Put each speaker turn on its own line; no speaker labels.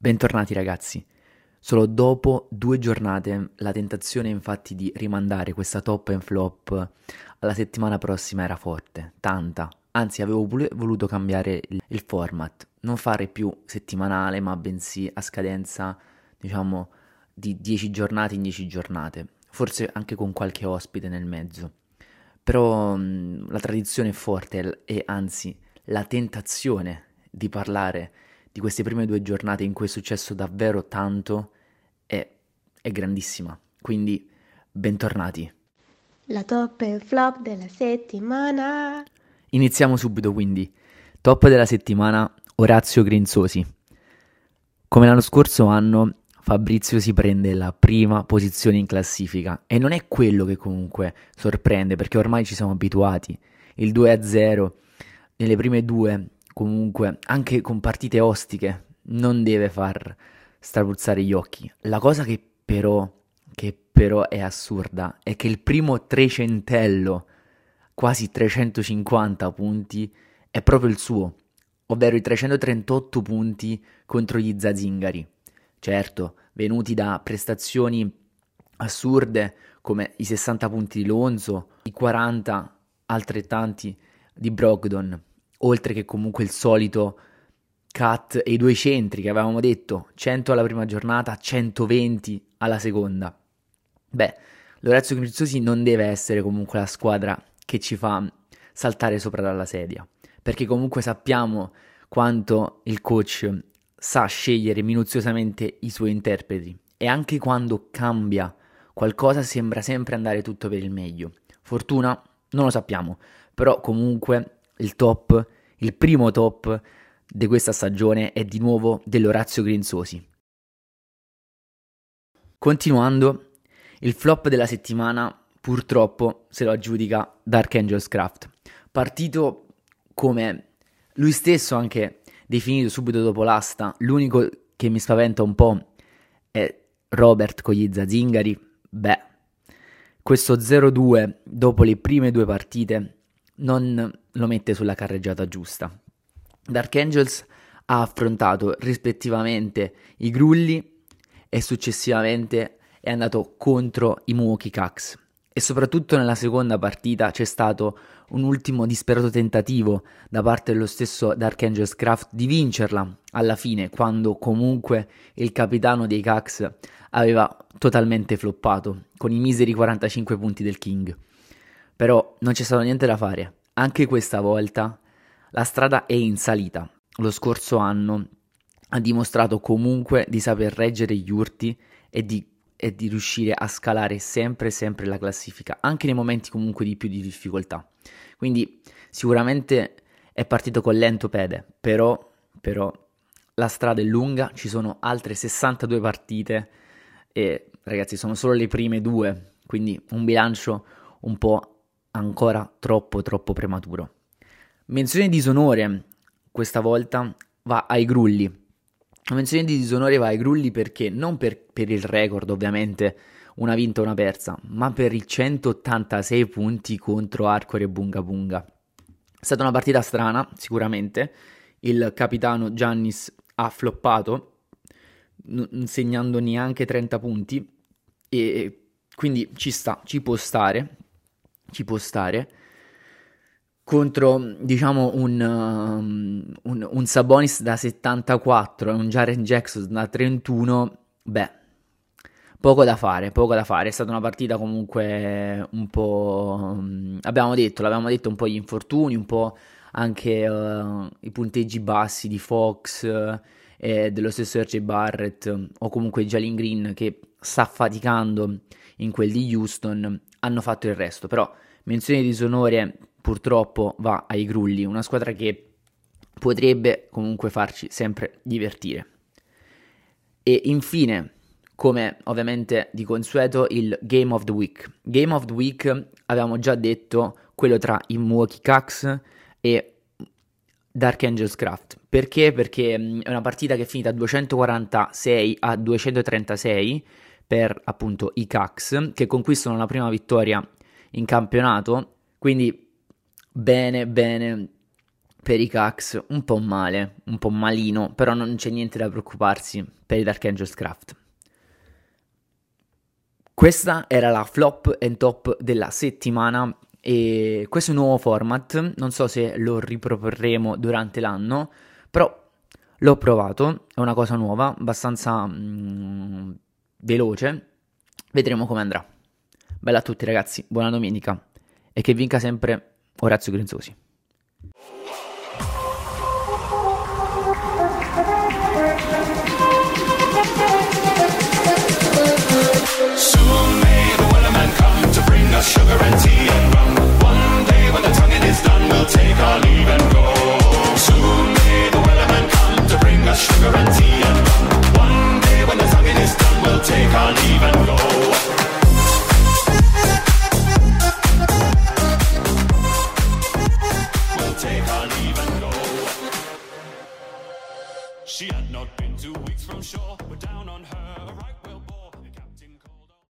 Bentornati ragazzi. Solo dopo due giornate la tentazione infatti di rimandare questa top and flop alla settimana prossima era forte, tanta. Anzi avevo voluto cambiare il, il format, non fare più settimanale ma bensì a scadenza diciamo di 10 giornate in 10 giornate, forse anche con qualche ospite nel mezzo. Però mh, la tradizione è forte e anzi la tentazione di parlare di queste prime due giornate in cui è successo davvero tanto è, è grandissima. Quindi, bentornati.
La top e flop della settimana.
Iniziamo subito quindi. Top della settimana, Orazio Grinzosi. Come l'anno scorso anno, Fabrizio si prende la prima posizione in classifica e non è quello che comunque sorprende perché ormai ci siamo abituati. Il 2-0 nelle prime due comunque, anche con partite ostiche, non deve far strabuzzare gli occhi. La cosa che però, che però è assurda è che il primo trecentello, quasi 350 punti, è proprio il suo, ovvero i 338 punti contro gli Zazingari. Certo, venuti da prestazioni assurde come i 60 punti di Lonzo, i 40 altrettanti di Brogdon, oltre che comunque il solito cut e i due centri che avevamo detto, 100 alla prima giornata, 120 alla seconda. Beh, Lorenzo Grizzosi non deve essere comunque la squadra che ci fa saltare sopra dalla sedia, perché comunque sappiamo quanto il coach sa scegliere minuziosamente i suoi interpreti e anche quando cambia qualcosa sembra sempre andare tutto per il meglio. Fortuna non lo sappiamo, però comunque il top, il primo top di questa stagione è di nuovo dell'Orazio Grinzosi. Continuando, il flop della settimana purtroppo se lo aggiudica Dark Angels Craft, partito come lui stesso anche definito subito dopo l'asta, l'unico che mi spaventa un po' è Robert con gli Zazingari, beh, questo 0-2 dopo le prime due partite non lo mette sulla carreggiata giusta. Dark Angels ha affrontato rispettivamente i Grulli e successivamente è andato contro i Milwaukee Cax. E soprattutto nella seconda partita c'è stato un ultimo disperato tentativo da parte dello stesso Dark Angels Craft di vincerla alla fine, quando comunque il capitano dei Cax aveva totalmente floppato con i miseri 45 punti del King. Però non c'è stato niente da fare. Anche questa volta la strada è in salita. Lo scorso anno ha dimostrato comunque di saper reggere gli urti e di, e di riuscire a scalare sempre sempre la classifica, anche nei momenti comunque di più di difficoltà. Quindi sicuramente è partito con lento pede, però, però la strada è lunga, ci sono altre 62 partite e ragazzi sono solo le prime due, quindi un bilancio un po' ancora troppo troppo prematuro. Menzione di disonore questa volta va ai Grulli. La menzione di disonore va ai Grulli perché non per, per il record ovviamente una vinta o una persa, ma per i 186 punti contro Arcore e Bunga Bunga. È stata una partita strana, sicuramente. Il capitano Giannis ha floppato, non segnando neanche 30 punti, e quindi ci sta, ci può stare ci può stare. Contro, diciamo, un, um, un, un Sabonis da 74 e un Jaren Jackson da 31, beh, poco da fare, poco da fare. È stata una partita comunque un po'. Um, abbiamo detto, l'abbiamo detto un po' gli infortuni, un po' anche uh, i punteggi bassi di Fox uh, e dello stesso RJ Barrett o comunque Jalen Green che sta faticando in quel di Houston hanno fatto il resto. Però menzione di disonore purtroppo va ai Grulli, una squadra che potrebbe comunque farci sempre divertire. E infine, come ovviamente di consueto, il Game of the Week. Game of the Week avevamo già detto quello tra i Milwaukee Cax e Dark Angels Craft. Perché? Perché è una partita che è finita 246 a 236 per appunto i Cax che conquistano la prima vittoria in campionato. Quindi bene, bene per i Cax un po' male, un po' malino, però non c'è niente da preoccuparsi per i Dark Angels Craft. Questa era la flop and top della settimana e questo è un nuovo format, non so se lo riproporremo durante l'anno, però l'ho provato, è una cosa nuova, abbastanza mm, veloce, vedremo come andrà. Bella a tutti ragazzi, buona domenica e che vinca sempre Orazio Grenzosi. I'm sure.